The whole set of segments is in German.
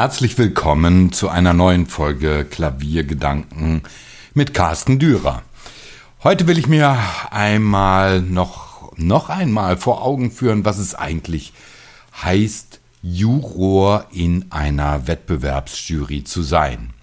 Herzlich willkommen zu einer neuen Folge Klaviergedanken mit Carsten Dürer. Heute will ich mir einmal noch, noch einmal vor Augen führen, was es eigentlich heißt, Juror in einer Wettbewerbsjury zu sein.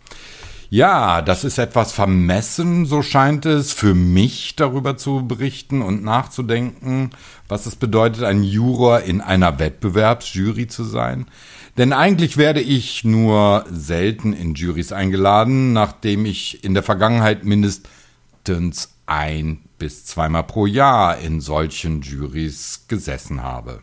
Ja, das ist etwas vermessen, so scheint es, für mich darüber zu berichten und nachzudenken, was es bedeutet, ein Juror in einer Wettbewerbsjury zu sein. Denn eigentlich werde ich nur selten in Juries eingeladen, nachdem ich in der Vergangenheit mindestens ein bis zweimal pro Jahr in solchen Juries gesessen habe.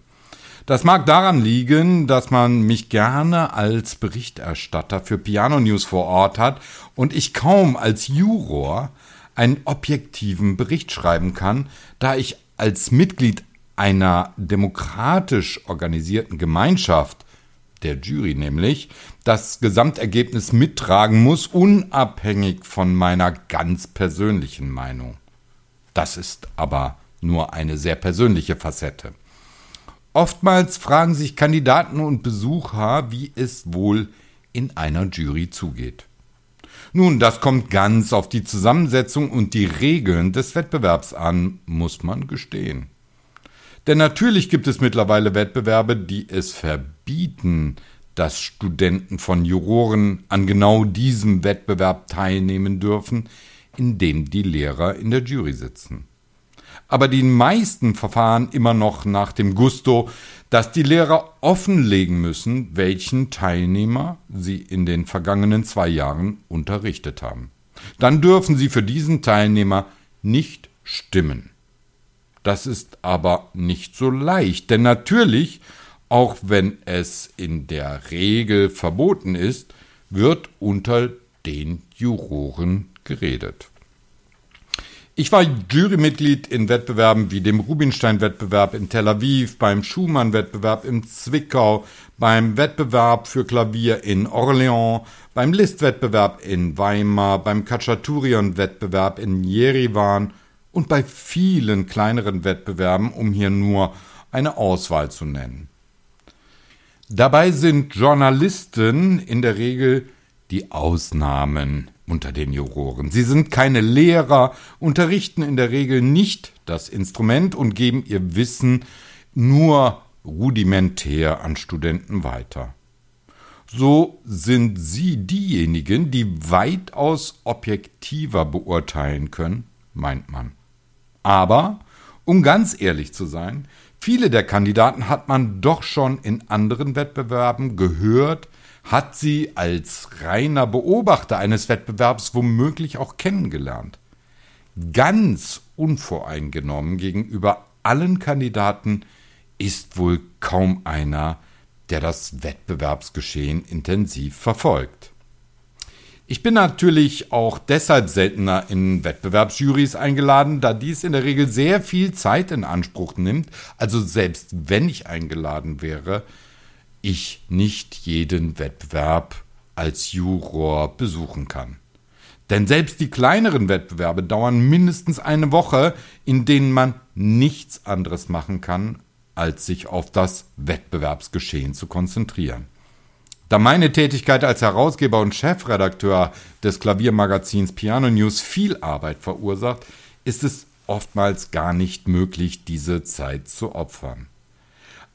Das mag daran liegen, dass man mich gerne als Berichterstatter für Piano News vor Ort hat und ich kaum als Juror einen objektiven Bericht schreiben kann, da ich als Mitglied einer demokratisch organisierten Gemeinschaft der Jury nämlich, das Gesamtergebnis mittragen muss, unabhängig von meiner ganz persönlichen Meinung. Das ist aber nur eine sehr persönliche Facette. Oftmals fragen sich Kandidaten und Besucher, wie es wohl in einer Jury zugeht. Nun, das kommt ganz auf die Zusammensetzung und die Regeln des Wettbewerbs an, muss man gestehen. Denn natürlich gibt es mittlerweile Wettbewerbe, die es verbieten, dass Studenten von Juroren an genau diesem Wettbewerb teilnehmen dürfen, in dem die Lehrer in der Jury sitzen. Aber die meisten verfahren immer noch nach dem Gusto, dass die Lehrer offenlegen müssen, welchen Teilnehmer sie in den vergangenen zwei Jahren unterrichtet haben. Dann dürfen sie für diesen Teilnehmer nicht stimmen. Das ist aber nicht so leicht, denn natürlich, auch wenn es in der Regel verboten ist, wird unter den Juroren geredet. Ich war Jurymitglied in Wettbewerben wie dem Rubinstein-Wettbewerb in Tel Aviv, beim Schumann-Wettbewerb in Zwickau, beim Wettbewerb für Klavier in Orléans, beim Liszt-Wettbewerb in Weimar, beim Kachaturian-Wettbewerb in Jerewan und bei vielen kleineren Wettbewerben, um hier nur eine Auswahl zu nennen. Dabei sind Journalisten in der Regel die Ausnahmen unter den Juroren. Sie sind keine Lehrer, unterrichten in der Regel nicht das Instrument und geben ihr Wissen nur rudimentär an Studenten weiter. So sind sie diejenigen, die weitaus objektiver beurteilen können, meint man. Aber, um ganz ehrlich zu sein, viele der Kandidaten hat man doch schon in anderen Wettbewerben gehört, hat sie als reiner Beobachter eines Wettbewerbs womöglich auch kennengelernt. Ganz unvoreingenommen gegenüber allen Kandidaten ist wohl kaum einer, der das Wettbewerbsgeschehen intensiv verfolgt. Ich bin natürlich auch deshalb seltener in Wettbewerbsjurys eingeladen, da dies in der Regel sehr viel Zeit in Anspruch nimmt. Also selbst wenn ich eingeladen wäre, ich nicht jeden Wettbewerb als Juror besuchen kann. Denn selbst die kleineren Wettbewerbe dauern mindestens eine Woche, in denen man nichts anderes machen kann, als sich auf das Wettbewerbsgeschehen zu konzentrieren. Da meine Tätigkeit als Herausgeber und Chefredakteur des Klaviermagazins Piano News viel Arbeit verursacht, ist es oftmals gar nicht möglich, diese Zeit zu opfern.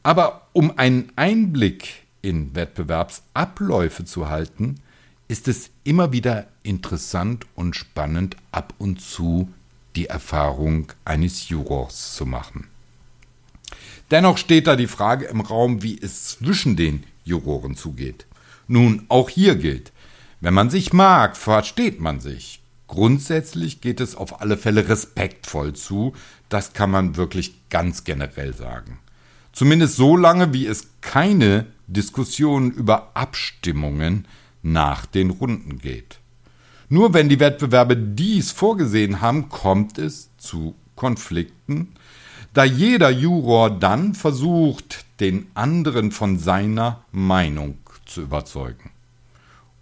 Aber um einen Einblick in Wettbewerbsabläufe zu halten, ist es immer wieder interessant und spannend, ab und zu die Erfahrung eines Jurors zu machen. Dennoch steht da die Frage im Raum, wie es zwischen den Juroren zugeht. Nun, auch hier gilt, wenn man sich mag, versteht man sich. Grundsätzlich geht es auf alle Fälle respektvoll zu, das kann man wirklich ganz generell sagen. Zumindest so lange, wie es keine Diskussionen über Abstimmungen nach den Runden geht. Nur wenn die Wettbewerbe dies vorgesehen haben, kommt es zu Konflikten, da jeder Juror dann versucht, den anderen von seiner Meinung zu überzeugen.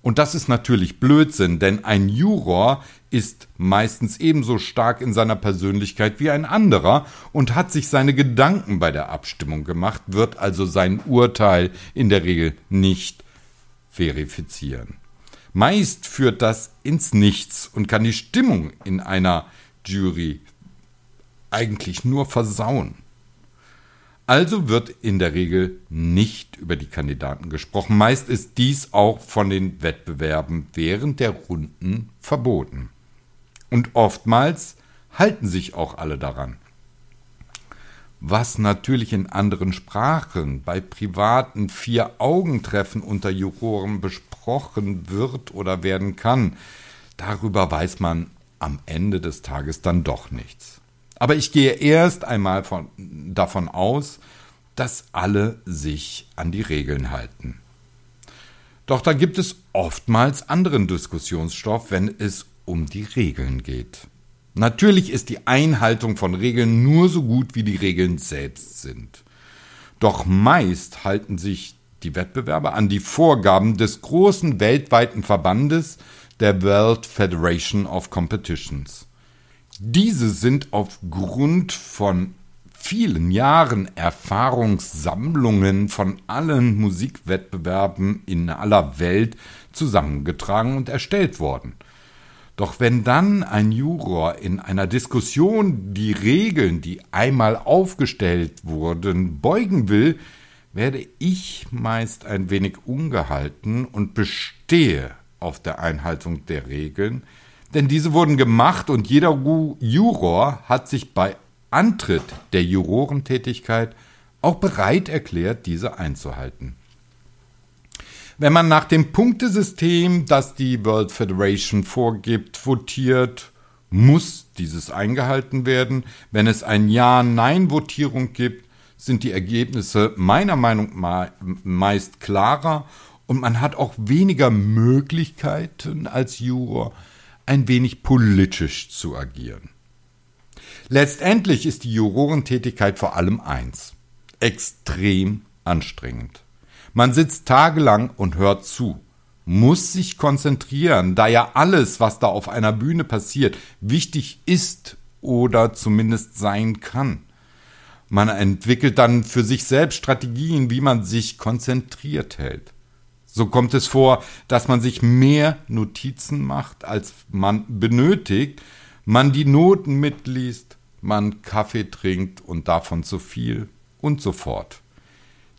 Und das ist natürlich Blödsinn, denn ein Juror ist meistens ebenso stark in seiner Persönlichkeit wie ein anderer und hat sich seine Gedanken bei der Abstimmung gemacht, wird also sein Urteil in der Regel nicht verifizieren. Meist führt das ins Nichts und kann die Stimmung in einer Jury eigentlich nur versauen. Also wird in der Regel nicht über die Kandidaten gesprochen. Meist ist dies auch von den Wettbewerben während der Runden verboten. Und oftmals halten sich auch alle daran. Was natürlich in anderen Sprachen bei privaten Vier-Augen-Treffen unter Juroren besprochen wird oder werden kann, darüber weiß man am Ende des Tages dann doch nichts. Aber ich gehe erst einmal von, davon aus, dass alle sich an die Regeln halten. Doch da gibt es oftmals anderen Diskussionsstoff, wenn es um die Regeln geht. Natürlich ist die Einhaltung von Regeln nur so gut, wie die Regeln selbst sind. Doch meist halten sich die Wettbewerber an die Vorgaben des großen weltweiten Verbandes der World Federation of Competitions. Diese sind aufgrund von vielen Jahren Erfahrungssammlungen von allen Musikwettbewerben in aller Welt zusammengetragen und erstellt worden. Doch wenn dann ein Juror in einer Diskussion die Regeln, die einmal aufgestellt wurden, beugen will, werde ich meist ein wenig ungehalten und bestehe auf der Einhaltung der Regeln, denn diese wurden gemacht und jeder Juror hat sich bei Antritt der Jurorentätigkeit auch bereit erklärt, diese einzuhalten. Wenn man nach dem Punktesystem, das die World Federation vorgibt, votiert, muss dieses eingehalten werden. Wenn es ein Ja-Nein-Votierung gibt, sind die Ergebnisse meiner Meinung nach meist klarer und man hat auch weniger Möglichkeiten als Juror, ein wenig politisch zu agieren. Letztendlich ist die Jurorentätigkeit vor allem eins. Extrem anstrengend. Man sitzt tagelang und hört zu, muss sich konzentrieren, da ja alles, was da auf einer Bühne passiert, wichtig ist oder zumindest sein kann. Man entwickelt dann für sich selbst Strategien, wie man sich konzentriert hält. So kommt es vor, dass man sich mehr Notizen macht, als man benötigt, man die Noten mitliest, man Kaffee trinkt und davon zu viel und so fort.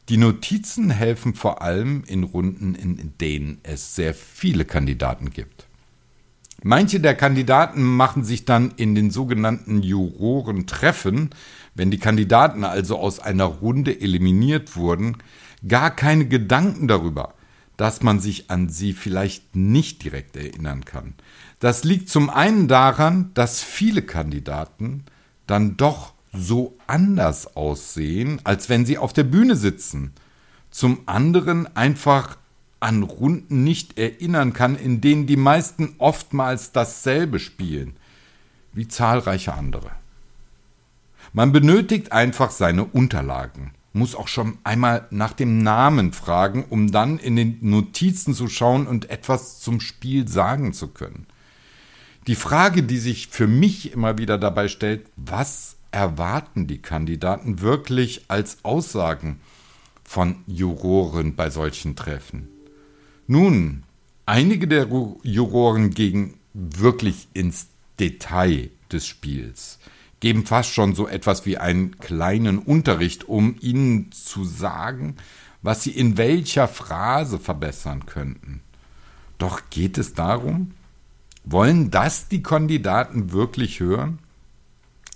Die Notizen helfen vor allem in Runden, in denen es sehr viele Kandidaten gibt. Manche der Kandidaten machen sich dann in den sogenannten Jurorentreffen, wenn die Kandidaten also aus einer Runde eliminiert wurden, gar keine Gedanken darüber, dass man sich an sie vielleicht nicht direkt erinnern kann. Das liegt zum einen daran, dass viele Kandidaten dann doch so anders aussehen, als wenn sie auf der Bühne sitzen. Zum anderen einfach an Runden nicht erinnern kann, in denen die meisten oftmals dasselbe spielen, wie zahlreiche andere. Man benötigt einfach seine Unterlagen muss auch schon einmal nach dem Namen fragen, um dann in den Notizen zu schauen und etwas zum Spiel sagen zu können. Die Frage, die sich für mich immer wieder dabei stellt, was erwarten die Kandidaten wirklich als Aussagen von Juroren bei solchen Treffen? Nun, einige der Juroren gehen wirklich ins Detail des Spiels geben fast schon so etwas wie einen kleinen Unterricht, um ihnen zu sagen, was sie in welcher Phrase verbessern könnten. Doch geht es darum? Wollen das die Kandidaten wirklich hören?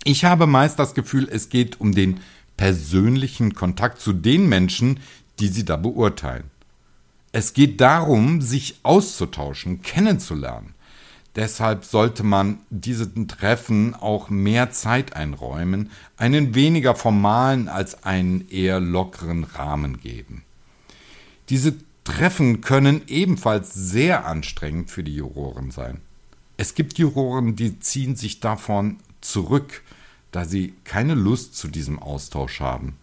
Ich habe meist das Gefühl, es geht um den persönlichen Kontakt zu den Menschen, die sie da beurteilen. Es geht darum, sich auszutauschen, kennenzulernen. Deshalb sollte man diesen Treffen auch mehr Zeit einräumen, einen weniger formalen als einen eher lockeren Rahmen geben. Diese Treffen können ebenfalls sehr anstrengend für die Juroren sein. Es gibt Juroren, die ziehen sich davon zurück, da sie keine Lust zu diesem Austausch haben.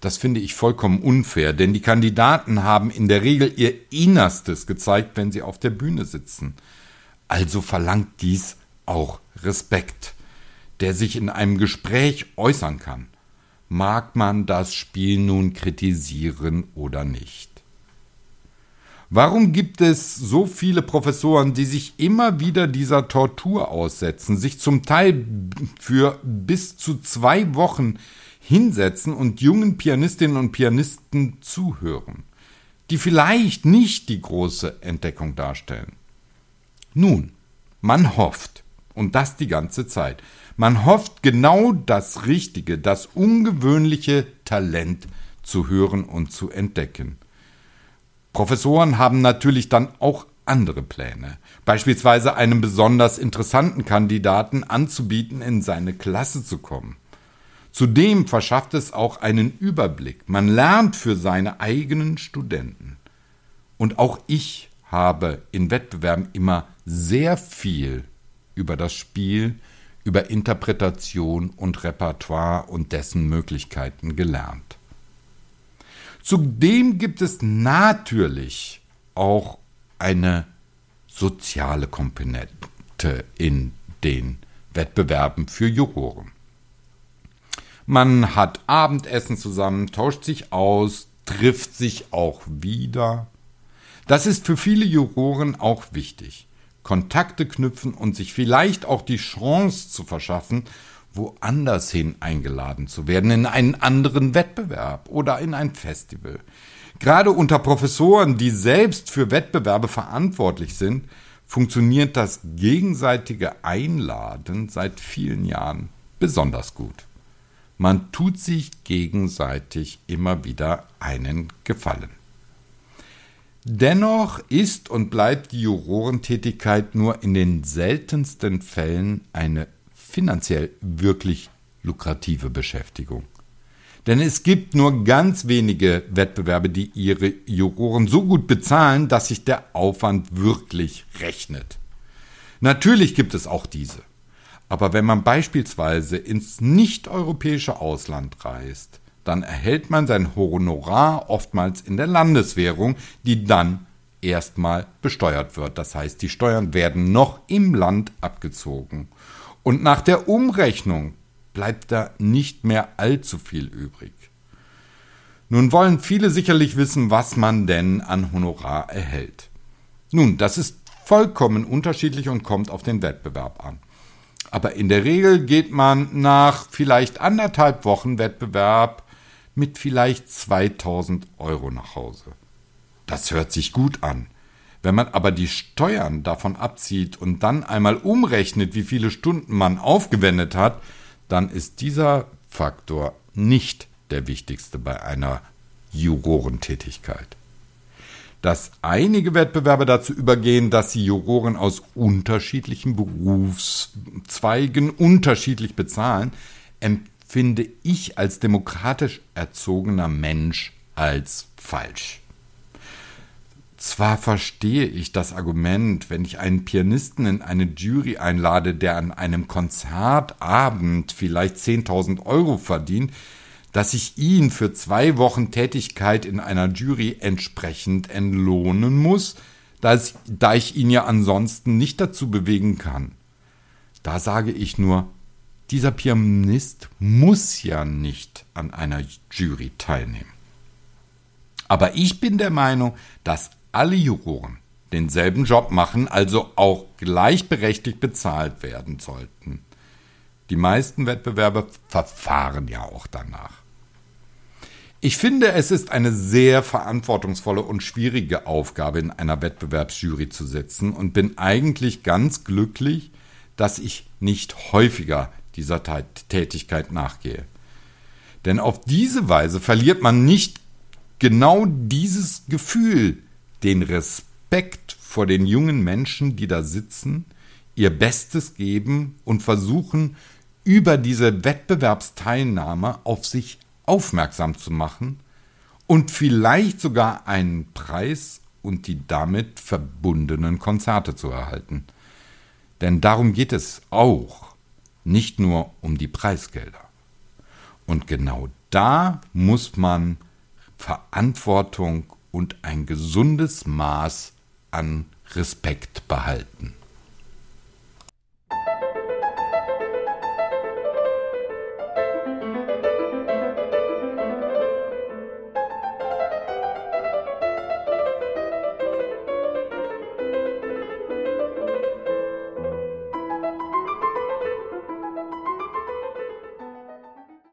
Das finde ich vollkommen unfair, denn die Kandidaten haben in der Regel ihr Innerstes gezeigt, wenn sie auf der Bühne sitzen. Also verlangt dies auch Respekt, der sich in einem Gespräch äußern kann. Mag man das Spiel nun kritisieren oder nicht. Warum gibt es so viele Professoren, die sich immer wieder dieser Tortur aussetzen, sich zum Teil für bis zu zwei Wochen hinsetzen und jungen Pianistinnen und Pianisten zuhören, die vielleicht nicht die große Entdeckung darstellen? Nun, man hofft, und das die ganze Zeit, man hofft genau das Richtige, das ungewöhnliche Talent zu hören und zu entdecken. Professoren haben natürlich dann auch andere Pläne, beispielsweise einem besonders interessanten Kandidaten anzubieten, in seine Klasse zu kommen. Zudem verschafft es auch einen Überblick. Man lernt für seine eigenen Studenten. Und auch ich habe in Wettbewerben immer sehr viel über das Spiel, über Interpretation und Repertoire und dessen Möglichkeiten gelernt. Zudem gibt es natürlich auch eine soziale Komponente in den Wettbewerben für Juroren. Man hat Abendessen zusammen, tauscht sich aus, trifft sich auch wieder. Das ist für viele Juroren auch wichtig. Kontakte knüpfen und sich vielleicht auch die Chance zu verschaffen, woanders hin eingeladen zu werden, in einen anderen Wettbewerb oder in ein Festival. Gerade unter Professoren, die selbst für Wettbewerbe verantwortlich sind, funktioniert das gegenseitige Einladen seit vielen Jahren besonders gut. Man tut sich gegenseitig immer wieder einen Gefallen. Dennoch ist und bleibt die Jurorentätigkeit nur in den seltensten Fällen eine finanziell wirklich lukrative Beschäftigung. Denn es gibt nur ganz wenige Wettbewerbe, die ihre Juroren so gut bezahlen, dass sich der Aufwand wirklich rechnet. Natürlich gibt es auch diese. Aber wenn man beispielsweise ins nicht-europäische Ausland reist, dann erhält man sein Honorar oftmals in der Landeswährung, die dann erstmal besteuert wird. Das heißt, die Steuern werden noch im Land abgezogen. Und nach der Umrechnung bleibt da nicht mehr allzu viel übrig. Nun wollen viele sicherlich wissen, was man denn an Honorar erhält. Nun, das ist vollkommen unterschiedlich und kommt auf den Wettbewerb an. Aber in der Regel geht man nach vielleicht anderthalb Wochen Wettbewerb mit vielleicht 2000 Euro nach Hause. Das hört sich gut an. Wenn man aber die Steuern davon abzieht und dann einmal umrechnet, wie viele Stunden man aufgewendet hat, dann ist dieser Faktor nicht der wichtigste bei einer Jurorentätigkeit. Dass einige Wettbewerber dazu übergehen, dass sie Juroren aus unterschiedlichen Berufszweigen unterschiedlich bezahlen, empfinde ich als demokratisch erzogener Mensch als falsch. Zwar verstehe ich das Argument, wenn ich einen Pianisten in eine Jury einlade, der an einem Konzertabend vielleicht 10.000 Euro verdient, dass ich ihn für zwei Wochen Tätigkeit in einer Jury entsprechend entlohnen muss, es, da ich ihn ja ansonsten nicht dazu bewegen kann. Da sage ich nur, dieser Pianist muss ja nicht an einer Jury teilnehmen. Aber ich bin der Meinung, dass alle Juroren denselben Job machen, also auch gleichberechtigt bezahlt werden sollten. Die meisten Wettbewerbe verfahren ja auch danach. Ich finde, es ist eine sehr verantwortungsvolle und schwierige Aufgabe, in einer Wettbewerbsjury zu sitzen und bin eigentlich ganz glücklich, dass ich nicht häufiger dieser Tätigkeit nachgehe. Denn auf diese Weise verliert man nicht genau dieses Gefühl, den Respekt vor den jungen Menschen, die da sitzen, ihr Bestes geben und versuchen, über diese Wettbewerbsteilnahme auf sich aufmerksam zu machen und vielleicht sogar einen Preis und die damit verbundenen Konzerte zu erhalten. Denn darum geht es auch, nicht nur um die Preisgelder. Und genau da muss man Verantwortung und ein gesundes Maß an Respekt behalten.